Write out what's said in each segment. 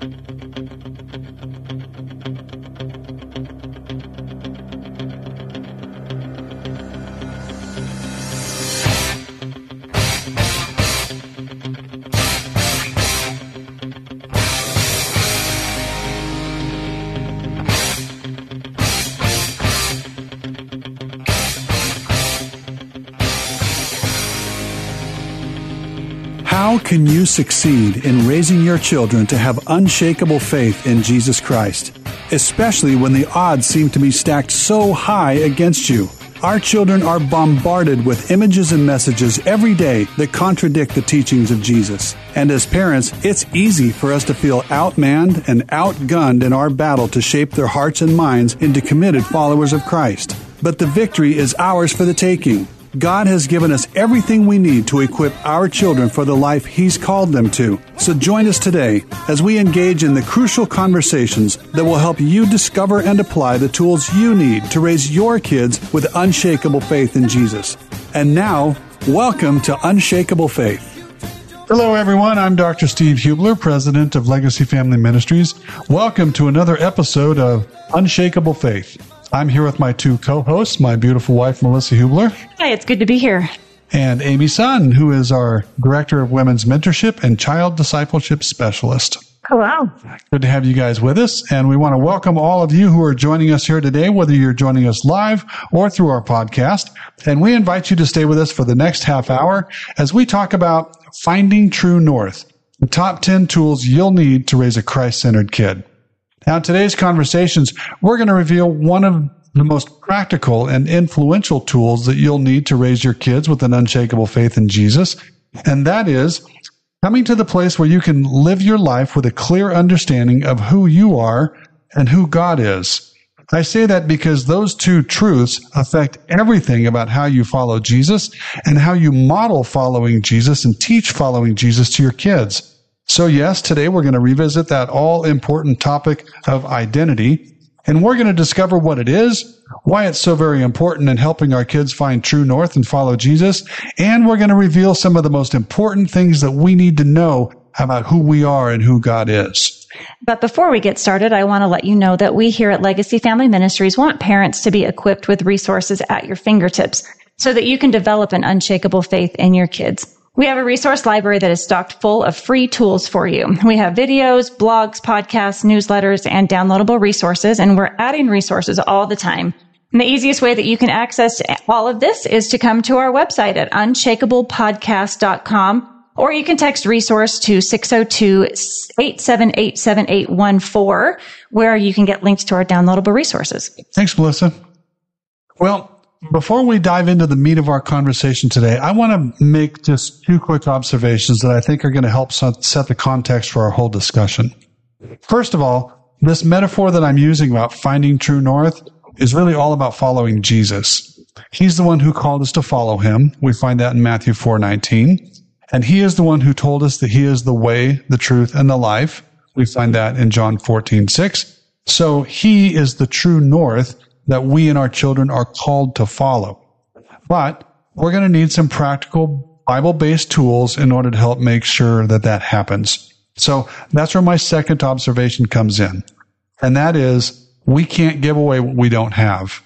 How can you succeed in raising your children to have unshakable faith in Jesus Christ, especially when the odds seem to be stacked so high against you? Our children are bombarded with images and messages every day that contradict the teachings of Jesus. And as parents, it's easy for us to feel outmanned and outgunned in our battle to shape their hearts and minds into committed followers of Christ. But the victory is ours for the taking. God has given us everything we need to equip our children for the life He's called them to. So join us today as we engage in the crucial conversations that will help you discover and apply the tools you need to raise your kids with unshakable faith in Jesus. And now, welcome to Unshakable Faith. Hello, everyone. I'm Dr. Steve Hubler, president of Legacy Family Ministries. Welcome to another episode of Unshakable Faith. I'm here with my two co-hosts, my beautiful wife, Melissa Hubler. Hi, it's good to be here. And Amy Sun, who is our Director of Women's Mentorship and Child Discipleship Specialist. Hello. Good to have you guys with us. And we want to welcome all of you who are joining us here today, whether you're joining us live or through our podcast. And we invite you to stay with us for the next half hour as we talk about finding true north, the top 10 tools you'll need to raise a Christ centered kid. Now, in today's conversations, we're going to reveal one of the most practical and influential tools that you'll need to raise your kids with an unshakable faith in Jesus. And that is coming to the place where you can live your life with a clear understanding of who you are and who God is. I say that because those two truths affect everything about how you follow Jesus and how you model following Jesus and teach following Jesus to your kids. So yes, today we're going to revisit that all important topic of identity. And we're going to discover what it is, why it's so very important in helping our kids find true north and follow Jesus. And we're going to reveal some of the most important things that we need to know about who we are and who God is. But before we get started, I want to let you know that we here at Legacy Family Ministries want parents to be equipped with resources at your fingertips so that you can develop an unshakable faith in your kids. We have a resource library that is stocked full of free tools for you. We have videos, blogs, podcasts, newsletters, and downloadable resources, and we're adding resources all the time. And the easiest way that you can access all of this is to come to our website at unshakablepodcast.com or you can text resource to 602-878-7814 where you can get links to our downloadable resources. Thanks, Melissa. Well, before we dive into the meat of our conversation today, I want to make just two quick observations that I think are going to help set the context for our whole discussion. First of all, this metaphor that I'm using about finding true north is really all about following Jesus. He's the one who called us to follow him. We find that in Matthew 4:19. And he is the one who told us that he is the way, the truth, and the life. We find that in John 14:6. So he is the true north that we and our children are called to follow. But we're going to need some practical Bible based tools in order to help make sure that that happens. So that's where my second observation comes in. And that is we can't give away what we don't have.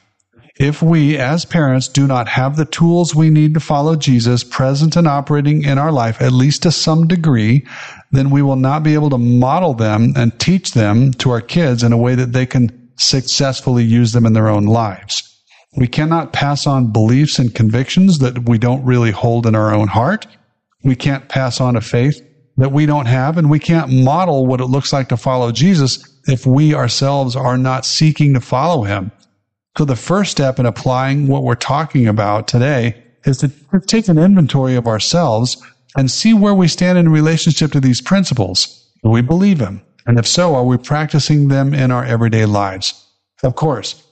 If we as parents do not have the tools we need to follow Jesus present and operating in our life, at least to some degree, then we will not be able to model them and teach them to our kids in a way that they can successfully use them in their own lives. We cannot pass on beliefs and convictions that we don't really hold in our own heart. We can't pass on a faith that we don't have, and we can't model what it looks like to follow Jesus if we ourselves are not seeking to follow him. So the first step in applying what we're talking about today is to take an inventory of ourselves and see where we stand in relationship to these principles. Do we believe him? And if so, are we practicing them in our everyday lives? Of course,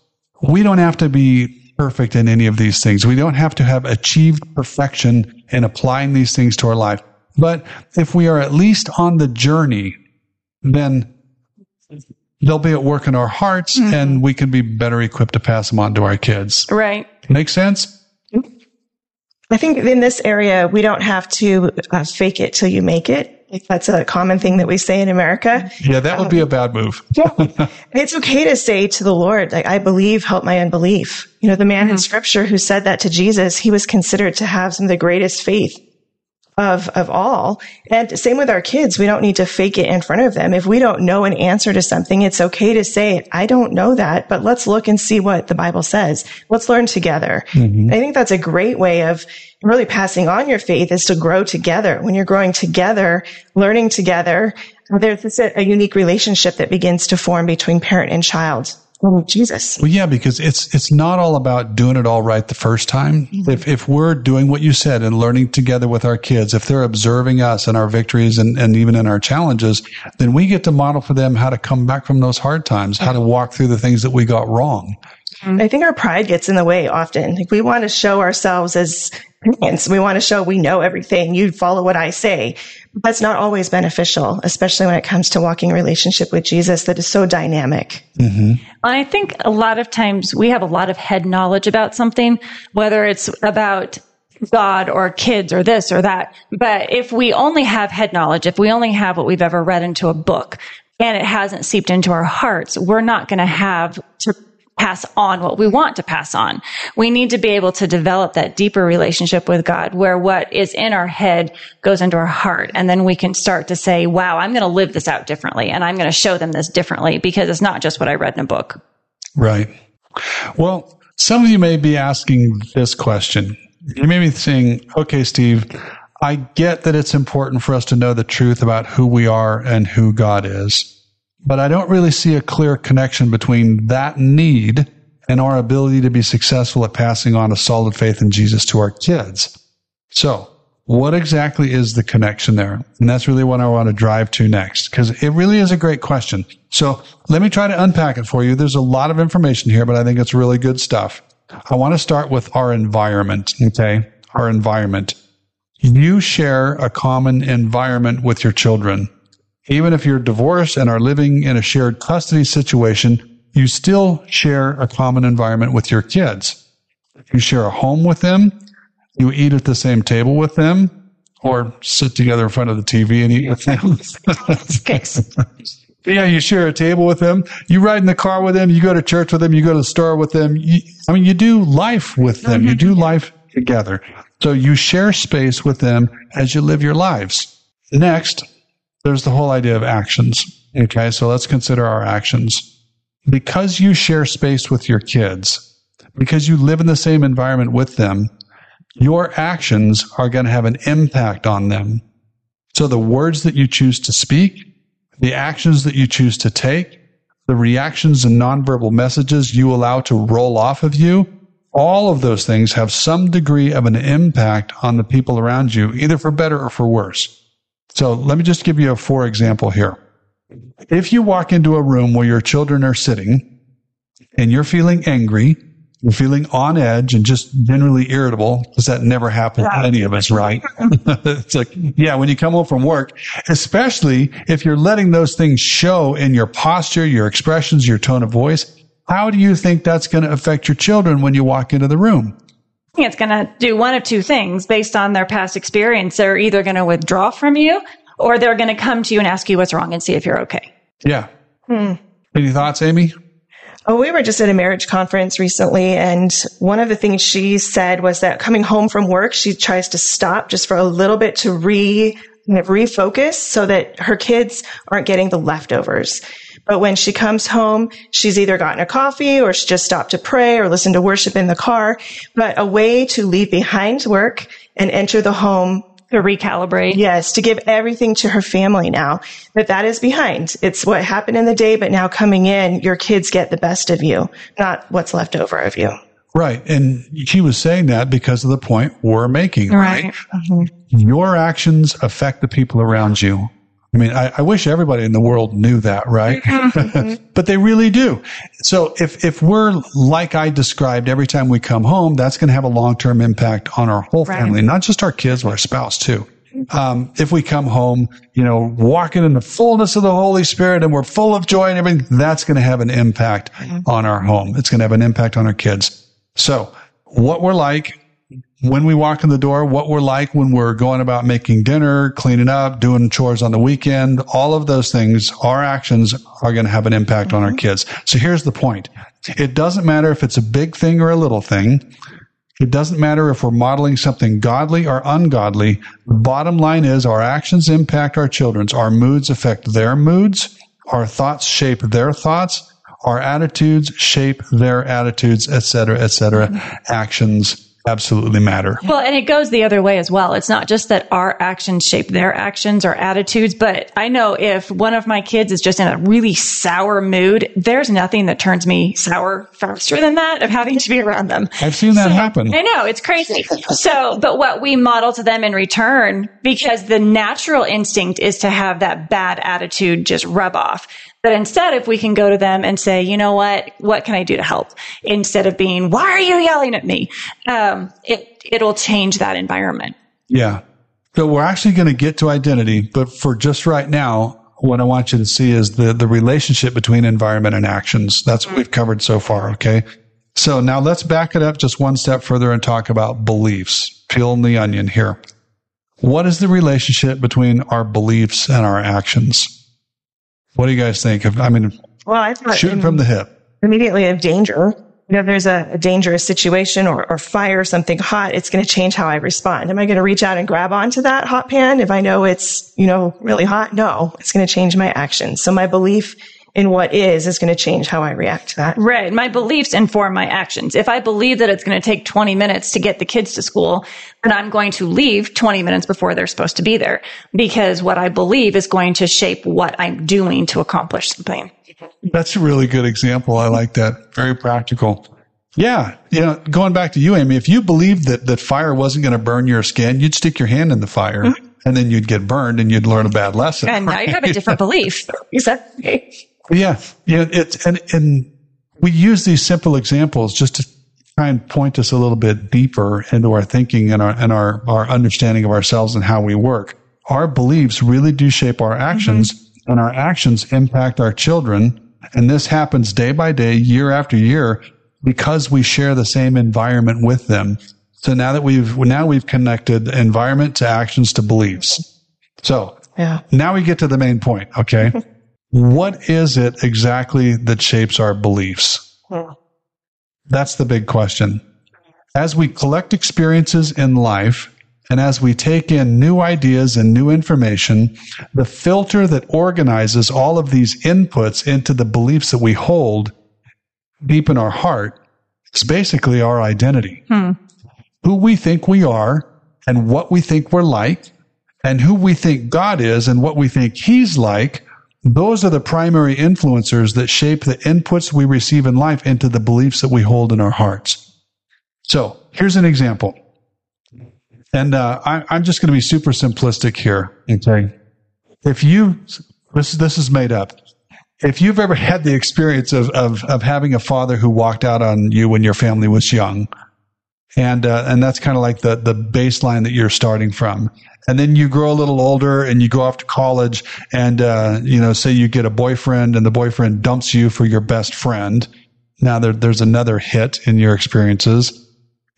we don't have to be perfect in any of these things. We don't have to have achieved perfection in applying these things to our life. But if we are at least on the journey, then they'll be at work in our hearts mm-hmm. and we can be better equipped to pass them on to our kids. Right. Make sense? I think in this area, we don't have to uh, fake it till you make it That's a common thing that we say in America. Yeah, that would be a bad move. yeah. It's okay to say to the Lord, like, I believe, help my unbelief. You know, the man mm-hmm. in scripture who said that to Jesus, he was considered to have some of the greatest faith of, of all. And same with our kids. We don't need to fake it in front of them. If we don't know an answer to something, it's okay to say, I don't know that, but let's look and see what the Bible says. Let's learn together. Mm-hmm. I think that's a great way of really passing on your faith is to grow together. When you're growing together, learning together, there's a unique relationship that begins to form between parent and child. Jesus. Well, yeah, because it's it's not all about doing it all right the first time. Mm-hmm. If if we're doing what you said and learning together with our kids, if they're observing us and our victories and, and even in our challenges, then we get to model for them how to come back from those hard times, how to walk through the things that we got wrong. I think our pride gets in the way often. Like we want to show ourselves as parents. We want to show we know everything. You follow what I say. That's not always beneficial, especially when it comes to walking a relationship with Jesus that is so dynamic. Mm-hmm. I think a lot of times we have a lot of head knowledge about something, whether it's about God or kids or this or that. But if we only have head knowledge, if we only have what we've ever read into a book and it hasn't seeped into our hearts, we're not going to have to pass on what we want to pass on. We need to be able to develop that deeper relationship with God where what is in our head goes into our heart. And then we can start to say, wow, I'm going to live this out differently and I'm going to show them this differently because it's not just what I read in a book. Right. Well, some of you may be asking this question. You may be saying, okay, Steve, I get that it's important for us to know the truth about who we are and who God is. But I don't really see a clear connection between that need and our ability to be successful at passing on a solid faith in Jesus to our kids. So what exactly is the connection there? And that's really what I want to drive to next because it really is a great question. So let me try to unpack it for you. There's a lot of information here, but I think it's really good stuff. I want to start with our environment. Okay. Our environment. You share a common environment with your children. Even if you're divorced and are living in a shared custody situation, you still share a common environment with your kids. You share a home with them. You eat at the same table with them or sit together in front of the TV and eat with them. yeah, you share a table with them. You ride in the car with them. You go to church with them. You go to the store with them. You, I mean, you do life with them. You do life together. So you share space with them as you live your lives. Next, there's the whole idea of actions. Okay. So let's consider our actions. Because you share space with your kids, because you live in the same environment with them, your actions are going to have an impact on them. So the words that you choose to speak, the actions that you choose to take, the reactions and nonverbal messages you allow to roll off of you, all of those things have some degree of an impact on the people around you, either for better or for worse. So let me just give you a for example here. If you walk into a room where your children are sitting and you're feeling angry, you're feeling on edge and just generally irritable, because that never happens to any of us, right? it's like, yeah, when you come home from work, especially if you're letting those things show in your posture, your expressions, your tone of voice, how do you think that's going to affect your children when you walk into the room? It's going to do one of two things based on their past experience. They're either going to withdraw from you or they're going to come to you and ask you what's wrong and see if you're okay. Yeah. Hmm. Any thoughts, Amy? Oh, we were just at a marriage conference recently, and one of the things she said was that coming home from work, she tries to stop just for a little bit to re kind of refocus so that her kids aren't getting the leftovers. But when she comes home, she's either gotten a coffee or she just stopped to pray or listen to worship in the car, but a way to leave behind work and enter the home to recalibrate. Yes, to give everything to her family now. That that is behind. It's what happened in the day, but now coming in, your kids get the best of you, not what's left over of you. Right. And she was saying that because of the point we're making, right? right? Mm-hmm. Your actions affect the people around you. I mean, I, I, wish everybody in the world knew that, right? Mm-hmm. but they really do. So if, if we're like I described every time we come home, that's going to have a long-term impact on our whole family, right. not just our kids, but our spouse too. Um, if we come home, you know, walking in the fullness of the Holy Spirit and we're full of joy and everything, that's going to have an impact mm-hmm. on our home. It's going to have an impact on our kids. So what we're like when we walk in the door, what we're like when we're going about making dinner, cleaning up, doing chores on the weekend, all of those things, our actions are going to have an impact on our mm-hmm. kids. So here's the point. It doesn't matter if it's a big thing or a little thing. It doesn't matter if we're modeling something godly or ungodly. The bottom line is our actions impact our children's. Our moods affect their moods. Our thoughts shape their thoughts. Our attitudes shape their attitudes, et cetera, et cetera. Mm-hmm. Actions absolutely matter. Well, and it goes the other way as well. It's not just that our actions shape their actions or attitudes, but I know if one of my kids is just in a really sour mood, there's nothing that turns me sour faster than that of having to be around them. I've seen that so, happen. I know, it's crazy. So, but what we model to them in return, because the natural instinct is to have that bad attitude just rub off. But instead, if we can go to them and say, you know what, what can I do to help? Instead of being, why are you yelling at me? Um, it, it'll change that environment. Yeah. So we're actually going to get to identity, but for just right now, what I want you to see is the, the relationship between environment and actions. That's what we've covered so far. Okay. So now let's back it up just one step further and talk about beliefs. Peeling the onion here. What is the relationship between our beliefs and our actions? What do you guys think? Of, I mean, well, I thought shooting from the hip. Immediately of danger. You know, if there's a, a dangerous situation or, or fire, something hot, it's going to change how I respond. Am I going to reach out and grab onto that hot pan if I know it's, you know, really hot? No, it's going to change my actions. So my belief in what is is going to change how I react to that. Right. My beliefs inform my actions. If I believe that it's going to take 20 minutes to get the kids to school, then I'm going to leave 20 minutes before they're supposed to be there because what I believe is going to shape what I'm doing to accomplish something. That's a really good example. I like that. Very practical. Yeah. You know, going back to you, Amy, if you believed that, that fire wasn't going to burn your skin, you'd stick your hand in the fire. Mm-hmm and then you'd get burned and you'd learn a bad lesson. And now you have a different belief. Exactly. Yeah, yeah. It's and and we use these simple examples just to try and point us a little bit deeper into our thinking and our and our our understanding of ourselves and how we work. Our beliefs really do shape our actions, mm-hmm. and our actions impact our children. And this happens day by day, year after year, because we share the same environment with them. So now that we've now we've connected environment to actions to beliefs. So yeah. now we get to the main point. Okay. what is it exactly that shapes our beliefs? Hmm. That's the big question. As we collect experiences in life, and as we take in new ideas and new information, the filter that organizes all of these inputs into the beliefs that we hold deep in our heart is basically our identity. Hmm. Who we think we are and what we think we're like, and who we think God is and what we think He's like those are the primary influencers that shape the inputs we receive in life into the beliefs that we hold in our hearts. So here's an example. And uh, I, am just going to be super simplistic here. Okay. If you, this, this is made up. If you've ever had the experience of, of, of having a father who walked out on you when your family was young, and uh, and that's kind of like the the baseline that you're starting from. And then you grow a little older and you go off to college and uh, you know say you get a boyfriend and the boyfriend dumps you for your best friend. Now there, there's another hit in your experiences.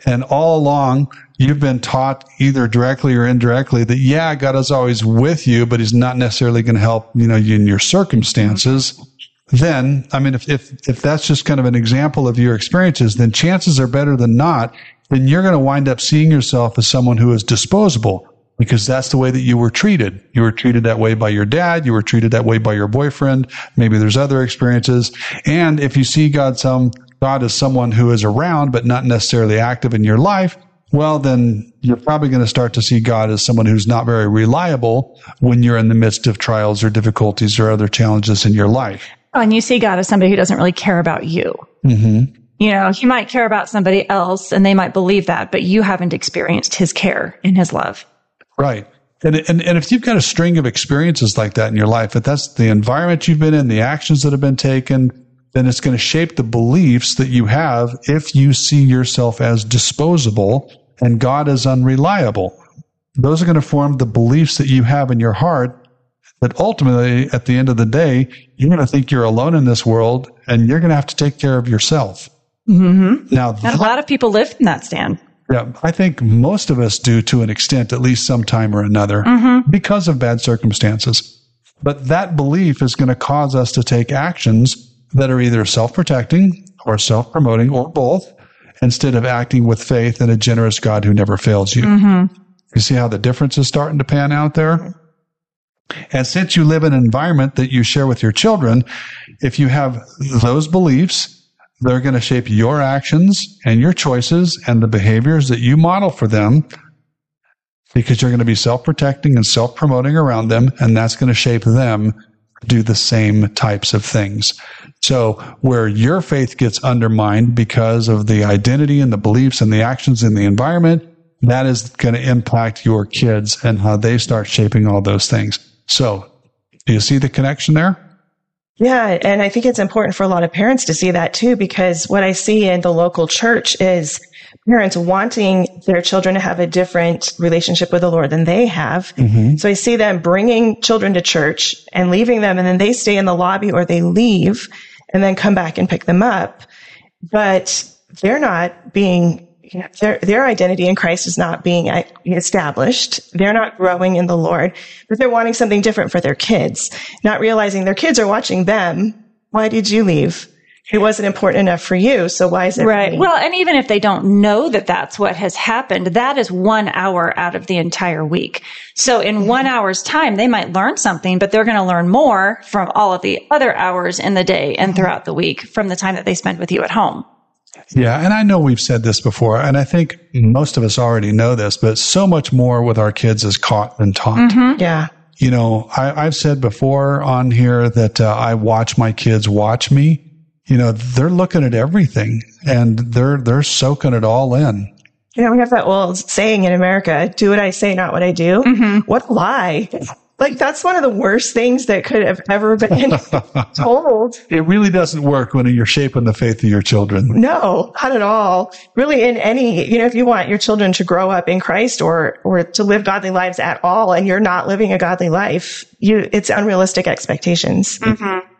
And all along you've been taught either directly or indirectly that yeah god is always with you but he's not necessarily going to help you know you in your circumstances. Then i mean if, if if that's just kind of an example of your experiences then chances are better than not then you're going to wind up seeing yourself as someone who is disposable because that's the way that you were treated. You were treated that way by your dad. You were treated that way by your boyfriend. Maybe there's other experiences. And if you see God some, God as someone who is around, but not necessarily active in your life, well, then you're probably going to start to see God as someone who's not very reliable when you're in the midst of trials or difficulties or other challenges in your life. And you see God as somebody who doesn't really care about you. Mm-hmm. You know, he might care about somebody else and they might believe that, but you haven't experienced his care and his love. Right. And, and, and if you've got a string of experiences like that in your life, if that's the environment you've been in, the actions that have been taken, then it's going to shape the beliefs that you have if you see yourself as disposable and God as unreliable. Those are going to form the beliefs that you have in your heart that ultimately, at the end of the day, you're going to think you're alone in this world and you're going to have to take care of yourself. Mm-hmm. Now, that, a lot of people live in that stand. Yeah, I think most of us do to an extent, at least sometime or another, because of bad circumstances. But that belief is going to cause us to take actions that are either self protecting or self promoting or both instead of acting with faith in a generous God who never fails you. You see how the difference is starting to pan out there? And since you live in an environment that you share with your children, if you have those beliefs, they're going to shape your actions and your choices and the behaviors that you model for them because you're going to be self protecting and self promoting around them. And that's going to shape them to do the same types of things. So where your faith gets undermined because of the identity and the beliefs and the actions in the environment, that is going to impact your kids and how they start shaping all those things. So do you see the connection there? Yeah. And I think it's important for a lot of parents to see that too, because what I see in the local church is parents wanting their children to have a different relationship with the Lord than they have. Mm-hmm. So I see them bringing children to church and leaving them, and then they stay in the lobby or they leave and then come back and pick them up. But they're not being their their identity in Christ is not being uh, established. They're not growing in the Lord, but they're wanting something different for their kids, not realizing their kids are watching them. Why did you leave? It wasn't important enough for you, so why is it Right. me? Well, and even if they don't know that that's what has happened, that is one hour out of the entire week. So in one hour's time, they might learn something, but they're going to learn more from all of the other hours in the day and throughout the week from the time that they spend with you at home. Yeah, and I know we've said this before, and I think most of us already know this, but so much more with our kids is caught than taught. yeah, You know, I, I've said before on here that uh, I watch my kids watch me. You know, they're looking at everything and they're they're soaking it all in. you know we have that old saying in America: "Do what I say, not what I do." What a lie! Like that's one of the worst things that could have ever been told. It really doesn't work when you're shaping the faith of your children. No, not at all. Really, in any, you know, if you want your children to grow up in Christ or, or to live godly lives at all, and you're not living a godly life, you, it's unrealistic expectations. Mm-hmm.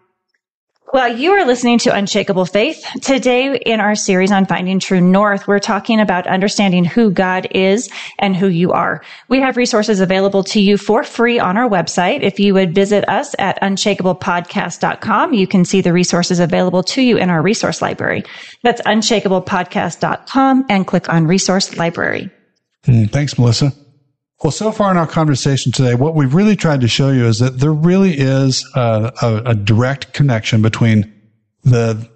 Well, you are listening to Unshakable Faith. Today in our series on finding true north, we're talking about understanding who God is and who you are. We have resources available to you for free on our website. If you would visit us at unshakablepodcast.com, you can see the resources available to you in our resource library. That's unshakablepodcast.com and click on resource library. Mm, Thanks, Melissa. Well, so far in our conversation today, what we've really tried to show you is that there really is a, a, a direct connection between the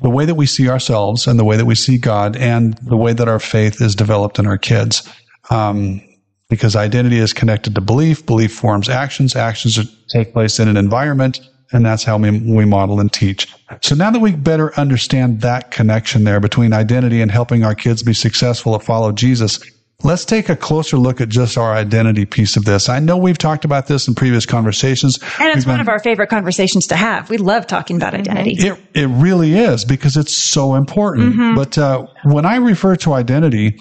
the way that we see ourselves and the way that we see God and the way that our faith is developed in our kids. Um, because identity is connected to belief, belief forms actions, actions take place in an environment, and that's how we, we model and teach. So now that we better understand that connection there between identity and helping our kids be successful at follow Jesus, let's take a closer look at just our identity piece of this. I know we've talked about this in previous conversations. And it's We've one been- of our favorite conversations to have. We love talking about identity. it, it really is because it's so important. But uh, when I refer to identity,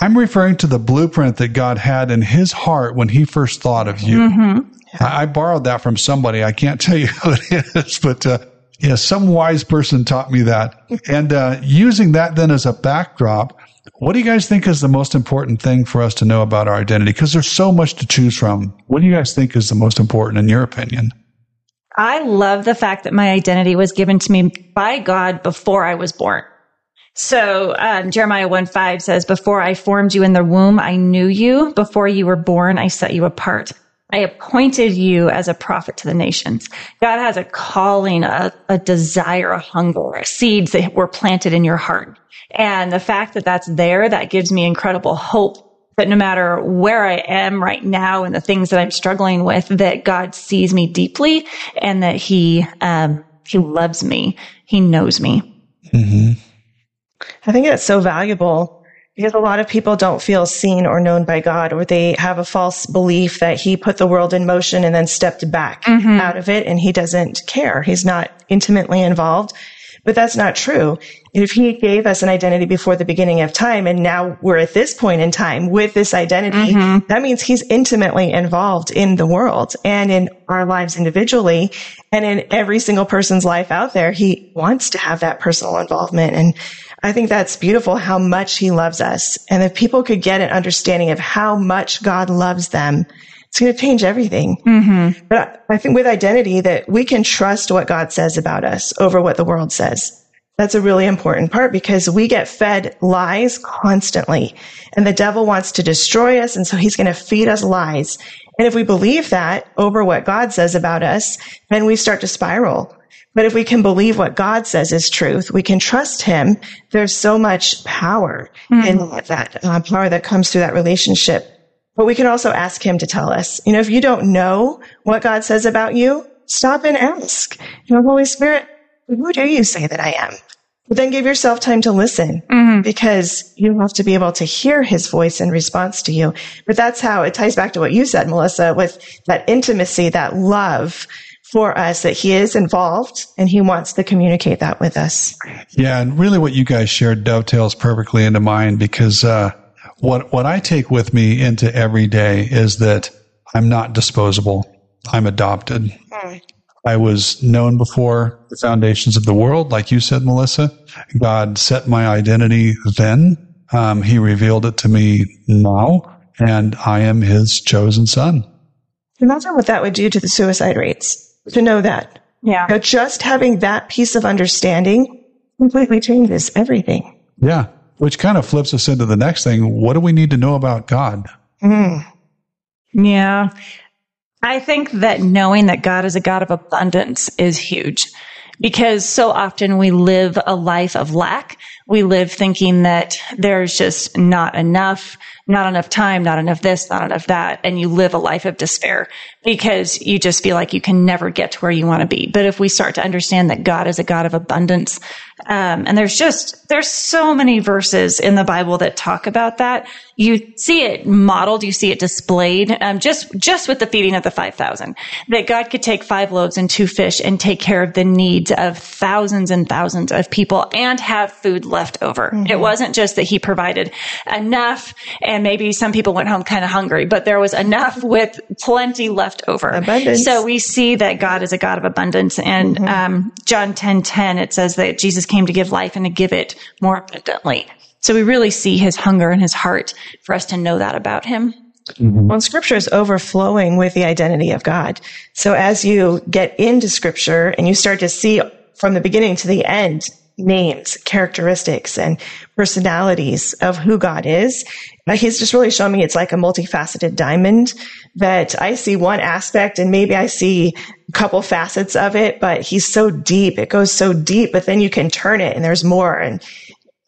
I'm referring to the blueprint that God had in his heart when he first thought of you. I, I borrowed that from somebody. I can't tell you who it is, but uh, yeah, some wise person taught me that. And uh, using that then as a backdrop, what do you guys think is the most important thing for us to know about our identity? Because there's so much to choose from. What do you guys think is the most important in your opinion? I love the fact that my identity was given to me by God before I was born. So um, Jeremiah 1 5 says, Before I formed you in the womb, I knew you. Before you were born, I set you apart. I appointed you as a prophet to the nations. God has a calling, a, a desire, a hunger, seeds that were planted in your heart. And the fact that that's there, that gives me incredible hope that no matter where I am right now and the things that I'm struggling with, that God sees me deeply and that He um, He loves me. He knows me. I think that's so valuable because a lot of people don't feel seen or known by God, or they have a false belief that He put the world in motion and then stepped back out of it and He doesn't care. He's not intimately involved. But that's not true. If he gave us an identity before the beginning of time and now we're at this point in time with this identity, mm-hmm. that means he's intimately involved in the world and in our lives individually and in every single person's life out there. He wants to have that personal involvement. And I think that's beautiful how much he loves us. And if people could get an understanding of how much God loves them, it's going to change everything. Mm-hmm. But I think with identity that we can trust what God says about us over what the world says. That's a really important part because we get fed lies constantly and the devil wants to destroy us. And so he's going to feed us lies. And if we believe that over what God says about us, then we start to spiral. But if we can believe what God says is truth, we can trust him. There's so much power mm-hmm. in that uh, power that comes through that relationship. But we can also ask him to tell us. You know, if you don't know what God says about you, stop and ask. You know, Holy Spirit, who do you say that I am? But then give yourself time to listen mm-hmm. because you have to be able to hear his voice in response to you. But that's how it ties back to what you said, Melissa, with that intimacy, that love for us that he is involved and he wants to communicate that with us. Yeah. And really what you guys shared dovetails perfectly into mine because, uh, what, what I take with me into every day is that I'm not disposable. I'm adopted. Mm. I was known before the foundations of the world, like you said, Melissa. God set my identity then. Um, he revealed it to me now, and I am his chosen son. Imagine what that would do to the suicide rates to know that. Yeah. You know, just having that piece of understanding completely changes everything. Yeah. Which kind of flips us into the next thing. What do we need to know about God? Mm. Yeah. I think that knowing that God is a God of abundance is huge because so often we live a life of lack. We live thinking that there's just not enough not enough time, not enough this, not enough that. And you live a life of despair because you just feel like you can never get to where you want to be. But if we start to understand that God is a God of abundance, um, and there's just, there's so many verses in the Bible that talk about that. You see it modeled, you see it displayed, um, just, just with the feeding of the 5,000, that God could take five loaves and two fish and take care of the needs of thousands and thousands of people and have food left over. Mm-hmm. It wasn't just that he provided enough and maybe some people went home kind of hungry, but there was enough with plenty left over. Abundance. So we see that God is a God of abundance. And, mm-hmm. um, John 10, 10, it says that Jesus came to give life and to give it more abundantly. So we really see his hunger and his heart for us to know that about him. Mm-hmm. Well, scripture is overflowing with the identity of God. So as you get into scripture and you start to see from the beginning to the end names, characteristics, and personalities of who God is, he's just really shown me it's like a multifaceted diamond that I see one aspect and maybe I see a couple facets of it, but he's so deep. It goes so deep, but then you can turn it and there's more. And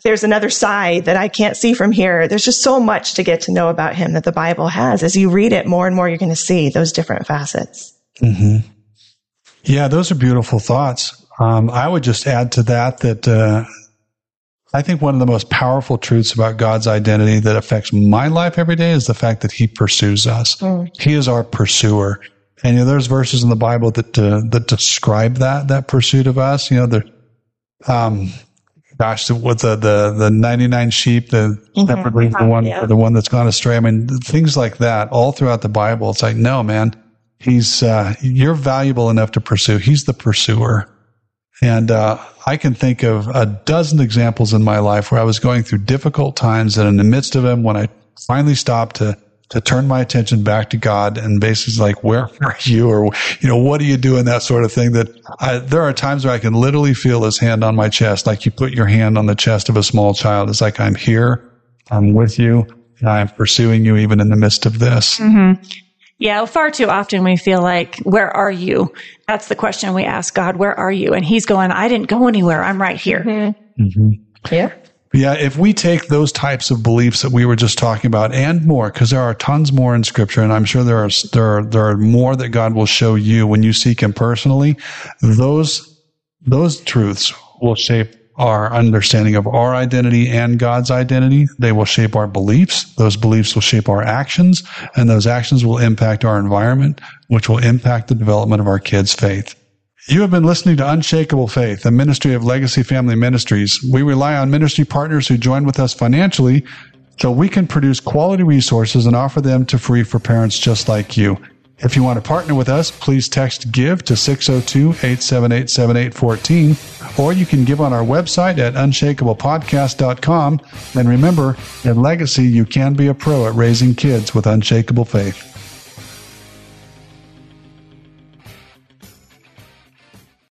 there's another side that I can't see from here. There's just so much to get to know about him that the Bible has. As you read it more and more, you're going to see those different facets. Mm-hmm. Yeah, those are beautiful thoughts. Um, I would just add to that that uh, I think one of the most powerful truths about God's identity that affects my life every day is the fact that He pursues us. Mm. He is our pursuer, and you know, there's verses in the Bible that uh, that describe that that pursuit of us. You know, the um, gosh, with the the the 99 sheep, the mm-hmm. shepherd leaves the one yeah. the one that's gone astray. I mean, things like that all throughout the Bible. It's like, no, man, He's uh, you're valuable enough to pursue. He's the pursuer. And uh, I can think of a dozen examples in my life where I was going through difficult times, and in the midst of them, when I finally stopped to to turn my attention back to God and basically like, where are you? Or, you know, what are you doing? That sort of thing that I, there are times where I can literally feel his hand on my chest. Like you put your hand on the chest of a small child. It's like, I'm here. I'm with you. I'm pursuing you even in the midst of this. Mm-hmm. Yeah, far too often we feel like, where are you? That's the question we ask God, where are you? And he's going, I didn't go anywhere. I'm right here. Mm-hmm. Mm-hmm. Yeah. Yeah, if we take those types of beliefs that we were just talking about and more, because there are tons more in scripture, and I'm sure there are, there are, there are more that God will show you when you seek him personally, those, those truths will shape our understanding of our identity and God's identity. They will shape our beliefs. Those beliefs will shape our actions and those actions will impact our environment, which will impact the development of our kids' faith. You have been listening to Unshakable Faith, a ministry of Legacy Family Ministries. We rely on ministry partners who join with us financially so we can produce quality resources and offer them to free for parents just like you. If you want to partner with us, please text GIVE to 602-878-7814, or you can give on our website at unshakablepodcast.com. And remember, in Legacy, you can be a pro at raising kids with unshakable faith.